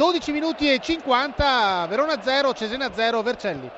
12 minuti e 50, Verona 0, Cesena 0, Vercelli.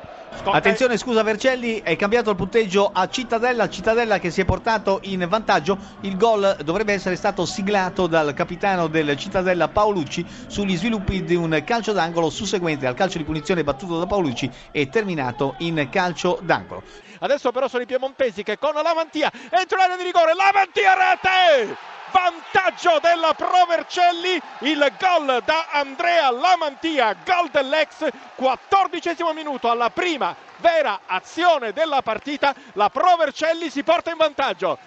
Attenzione, scusa Vercelli, è cambiato il punteggio a Cittadella, Cittadella che si è portato in vantaggio. Il gol dovrebbe essere stato siglato dal capitano del Cittadella Paolucci sugli sviluppi di un calcio d'angolo susseguente al calcio di punizione battuto da Paolucci e terminato in calcio d'angolo. Adesso però sono i piemontesi che con Lamantia entra l'area di rigore, Lamantia rete! Vantaggio della Pro Vercelli, il gol da Andrea Lamantia, gol dell'ex, 14 minuto alla prima vera azione della partita, la Pro Vercelli si porta in vantaggio.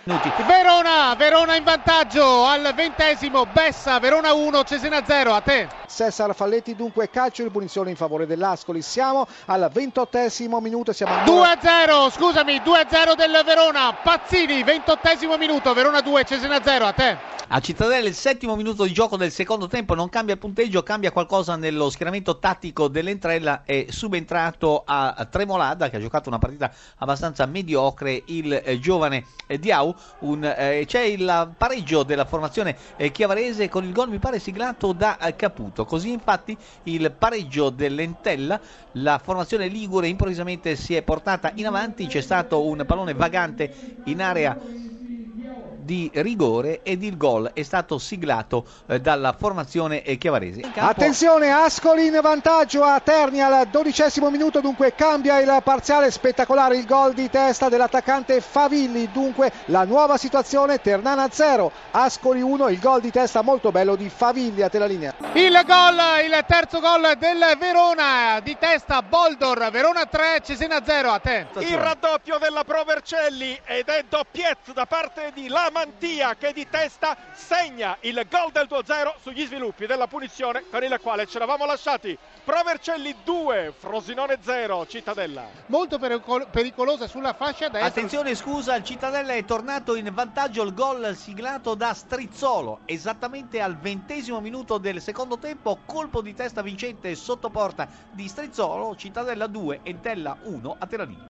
Verona, Verona in vantaggio al ventesimo, Bessa, Verona 1, Cesena 0, a te. Cesar Falletti dunque calcio di punizione in favore dell'Ascoli, siamo al ventottesimo minuto, siamo ancora... 2-0, scusami, 2-0 del Verona, Pazzini, ventottesimo minuto, Verona 2, Cesena 0, a te. A Cittadella il settimo minuto di gioco del secondo tempo non cambia il punteggio, cambia qualcosa nello schieramento tattico dell'Entrella, è subentrato a Tremolada che ha giocato una partita abbastanza mediocre il eh, giovane eh, Diau, un, eh, c'è il pareggio della formazione eh, chiavarese con il gol mi pare siglato da eh, Caputo, così infatti il pareggio dell'Entella, la formazione Ligure improvvisamente si è portata in avanti, c'è stato un pallone vagante in area di rigore ed il gol è stato siglato eh, dalla formazione chiavarese. Attenzione, Ascoli in vantaggio a Terni al dodicesimo minuto, dunque cambia il parziale, spettacolare il gol di testa dell'attaccante Favilli, dunque la nuova situazione Ternana 0, Ascoli 1, il gol di testa molto bello di Favilli a te la linea. Il gol, il terzo gol del Verona di testa Boldor, Verona 3, Cesena 0 a te. Il raddoppio della Pro Vercelli ed è doppiet da parte di Lama Mantia che di testa segna il gol del 2-0 sugli sviluppi della punizione per il quale ci eravamo lasciati. Provercelli 2, Frosinone 0, Cittadella. Molto pericolosa sulla fascia destra. Attenzione, scusa, il Cittadella è tornato in vantaggio il gol siglato da Strizzolo, esattamente al ventesimo minuto del secondo tempo, colpo di testa vincente sotto porta di Strizzolo, Cittadella 2, Entella 1 a Teradini.